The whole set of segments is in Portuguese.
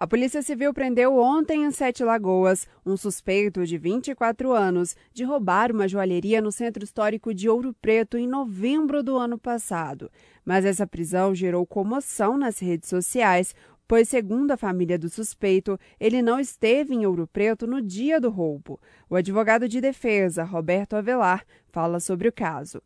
A Polícia Civil prendeu ontem em Sete Lagoas um suspeito de 24 anos de roubar uma joalheria no centro histórico de Ouro Preto em novembro do ano passado. Mas essa prisão gerou comoção nas redes sociais, pois, segundo a família do suspeito, ele não esteve em Ouro Preto no dia do roubo. O advogado de defesa, Roberto Avelar, fala sobre o caso.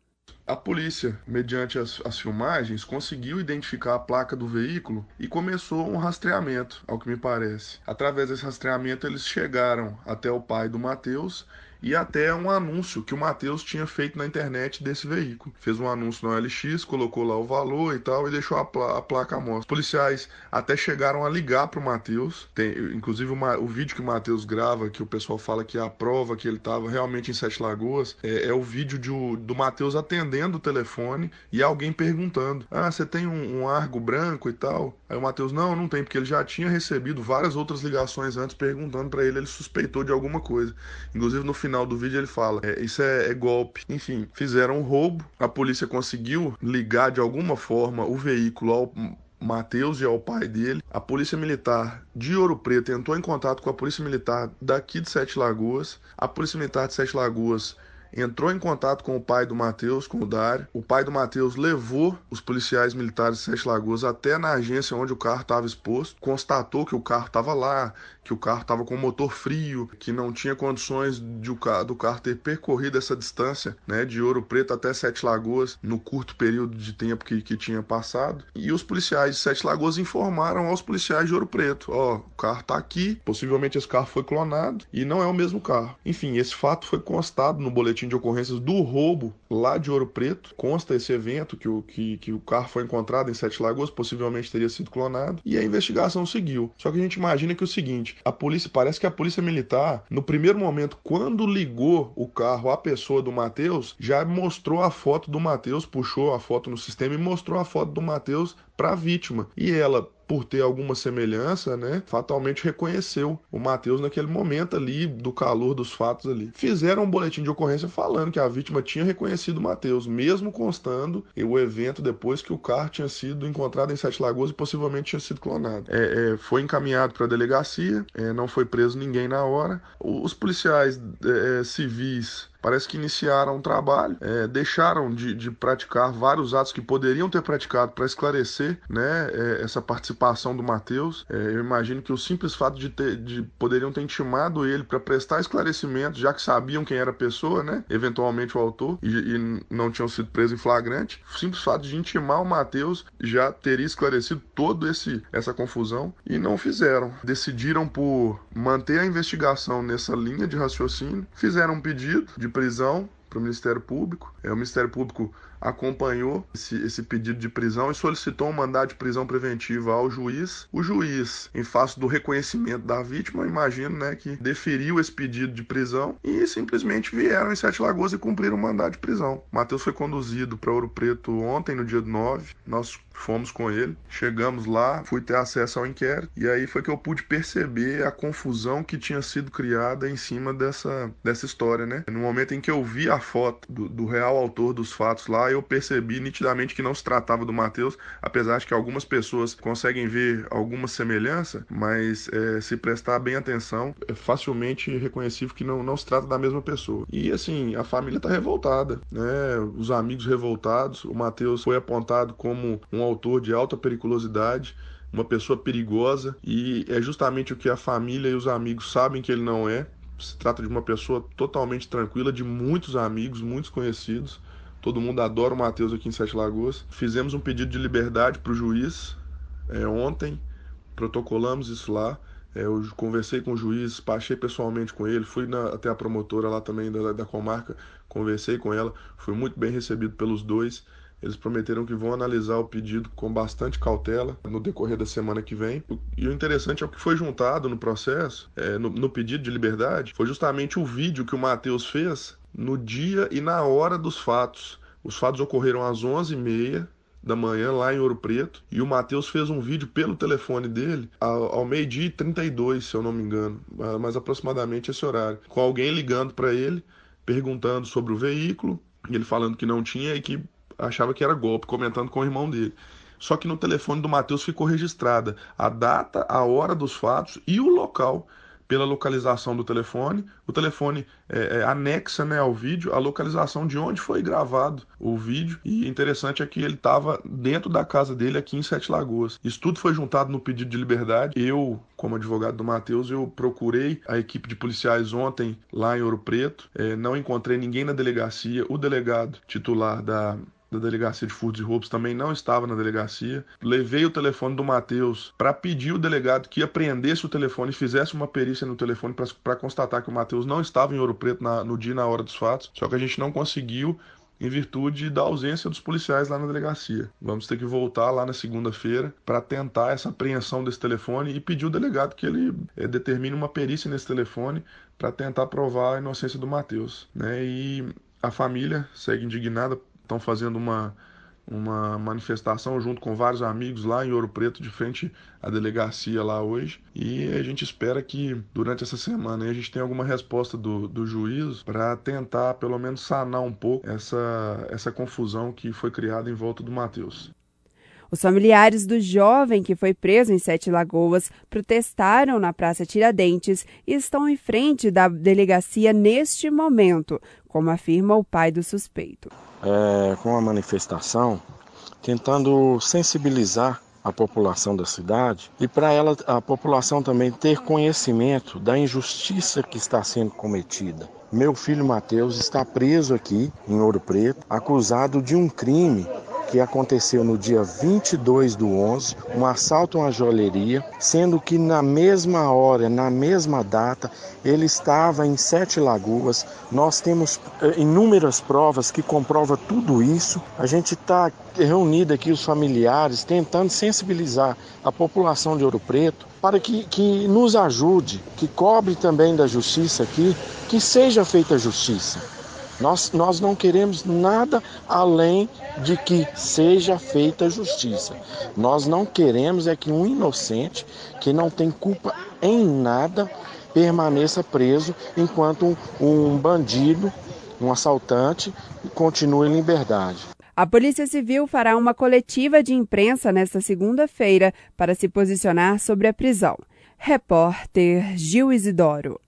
A polícia, mediante as, as, filmagens, conseguiu identificar a placa do veículo e começou um rastreamento, ao que me parece. Através desse rastreamento, eles chegaram até o pai do Matheus e até um anúncio que o Matheus tinha feito na internet desse veículo. Fez um anúncio no LX, colocou lá o valor e tal e deixou a, pla a placa à mostra. Os policiais até chegaram a ligar para o Matheus. Inclusive uma, o vídeo que o Matheus grava, que o pessoal fala que é a prova que ele estava realmente em Sete Lagoas, é, é o vídeo de, do Matheus atendendo o telefone e alguém perguntando: Ah, você tem um, um argo branco e tal? Aí o Matheus, não, não tem, porque ele já tinha recebido várias outras ligações antes perguntando para ele, ele suspeitou de alguma coisa. Inclusive no final final do vídeo ele fala: é, Isso é, é, golpe. Enfim, fizeram um roubo. A polícia conseguiu ligar de alguma forma o veículo ao Matheus e ao pai dele. A Polícia Militar de Ouro Preto entrou em contato com a Polícia Militar daqui de Sete Lagoas. A Polícia Militar de Sete Lagoas entrou em contato com o pai do Matheus, com o Dário. O pai do Matheus levou os policiais militares de Sete Lagoas até na agência onde o carro estava exposto, constatou que o carro estava lá, que o carro estava com motor frio, que não tinha condições de o carro, do carro ter percorrido essa distância, né, de Ouro Preto até Sete Lagoas no curto período de tempo que, que tinha passado. E os policiais de Sete Lagoas informaram aos policiais de Ouro Preto: ó, oh, o carro está aqui, possivelmente esse carro foi clonado e não é o mesmo carro. Enfim, esse fato foi constado no boletim de ocorrências do roubo lá de Ouro Preto. Consta esse evento que o, que, que o carro foi encontrado em Sete Lagoas, possivelmente teria sido clonado, e a investigação seguiu. Só que a gente imagina que é o seguinte a polícia, parece que a polícia militar, no primeiro momento, quando ligou o carro à pessoa do Matheus, já mostrou a foto do Matheus, puxou a foto no sistema e mostrou a foto do Matheus para a vítima. E ela, por ter alguma semelhança, né, fatalmente reconheceu o Matheus naquele momento ali, do calor dos fatos ali. Fizeram um boletim de ocorrência falando que a vítima tinha reconhecido o Matheus, mesmo constando o evento depois que o carro tinha sido encontrado em Sete Lagoas e possivelmente tinha sido clonado. É, é, foi encaminhado para a delegacia, é, não foi preso ninguém na hora. Os policiais é, civis parece que iniciaram um trabalho, é, deixaram de, de, praticar vários atos que poderiam ter praticado para esclarecer né, é, essa participação do Matheus. É, eu imagino que o simples fato de, ter, de poderiam ter intimado ele para prestar esclarecimento, já que sabiam quem era a pessoa, né, eventualmente o autor, e, e não tinham sido presos em flagrante, o simples fato de intimar o Matheus já teria esclarecido toda essa confusão e não fizeram. Decidiram por manter a investigação nessa linha de raciocínio, fizeram um pedido de prisão para o Ministério Público. É, o Ministério Público acompanhou esse, esse, pedido de prisão e solicitou um mandado de prisão preventiva ao juiz. O juiz, em face do reconhecimento da vítima, imagino né, que deferiu esse pedido de prisão e simplesmente vieram em Sete Lagoas e cumpriram o mandado de prisão. Matheus foi conduzido para Ouro Preto ontem, no dia 9. Nós fomos com ele, chegamos lá, fui ter acesso ao inquérito e aí foi que eu pude perceber a confusão que tinha sido criada em cima dessa, dessa história, né? No momento em que eu vi a foto do, do real autor dos fatos lá, eu percebi nitidamente que não se tratava do Mateus, apesar de que algumas pessoas conseguem ver alguma semelhança, mas é, se prestar bem atenção, é facilmente reconhecível que não, não se trata da mesma pessoa. E assim, a família está revoltada, né? Os amigos revoltados, o Mateus foi apontado como um autor de alta periculosidade uma pessoa perigosa e é justamente o que a família e os amigos sabem que ele não é. Se trata de uma pessoa totalmente tranquila, de muitos amigos, muitos conhecidos. Todo mundo adora o Matheus aqui em Sete Lagoas. Fizemos um pedido de liberdade para o juiz é, ontem, protocolamos isso lá. É, eu conversei com o juiz, passei pessoalmente com ele, fui na, até a promotora lá também da, da comarca, conversei com ela, fui muito bem recebido pelos dois. Eles prometeram que vão analisar o pedido com bastante cautela no decorrer da semana que vem. E o interessante é o que foi juntado no processo, é, no, no pedido de liberdade, foi justamente o vídeo que o Matheus fez no dia e na hora dos fatos. Os fatos ocorreram às 11h30 da manhã lá em Ouro Preto e o Matheus fez um vídeo pelo telefone dele ao, ao meio-dia e 32, se eu não me engano, mas aproximadamente esse horário, com alguém ligando para ele, perguntando sobre o veículo, ele falando que não tinha e que achava que era golpe, comentando com o irmão dele. só que no telefone do Matheus ficou registrada a data, a hora dos fatos e o local pela localização do telefone. O telefone é, é, anexa né, ao vídeo a localização de onde foi gravado o vídeo. E interessante é que ele estava dentro da casa dele aqui em Sete Lagoas. Isso tudo foi juntado no pedido de liberdade. Eu, como advogado do Matheus, eu procurei a equipe de policiais ontem lá em Ouro Preto. É, não encontrei ninguém na delegacia. O delegado titular da da delegacia de furtos e roubos também não estava na delegacia. Levei o telefone do Matheus para pedir o delegado que apreendesse o telefone e fizesse uma perícia no telefone para constatar que o Matheus não estava em Ouro Preto na, no dia e na hora dos fatos. Só que a gente não conseguiu em virtude da ausência dos policiais lá na delegacia. Vamos ter que voltar lá na segunda-feira para tentar essa apreensão desse telefone e pedir o delegado que ele é, determine uma perícia nesse telefone para tentar provar a inocência do Matheus. Né? E a família segue indignada estão fazendo uma, uma manifestação junto com vários amigos lá em Ouro Preto, de frente à delegacia lá hoje. E a gente espera que durante essa semana a gente tenha alguma resposta do, do juízo para tentar pelo menos sanar um pouco essa, essa confusão que foi criada em volta do Matheus. Os familiares do jovem que foi preso em Sete Lagoas protestaram na Praça Tiradentes e estão em frente da delegacia neste momento, como afirma o pai do suspeito é, com a manifestação, tentando sensibilizar a população da cidade e para ela a população também ter conhecimento da injustiça que está sendo cometida. Meu filho Mateus está preso aqui em Ouro Preto, acusado de um crime que aconteceu no dia 22 do 11, um assalto a uma joalheria, sendo que na mesma hora, na mesma data, ele estava em Sete Lagoas. Nós temos eh, inúmeras provas que comprovam tudo isso. A gente está reunido aqui, os familiares, tentando sensibilizar a população de Ouro Preto para que, que nos ajude, que cobre também da justiça aqui, que seja feita justiça. Nós, nós não queremos nada além de que seja feita justiça. Nós não queremos é que um inocente que não tem culpa em nada permaneça preso enquanto um, um bandido, um assaltante, continue em liberdade. A Polícia Civil fará uma coletiva de imprensa nesta segunda-feira para se posicionar sobre a prisão. Repórter Gil Isidoro.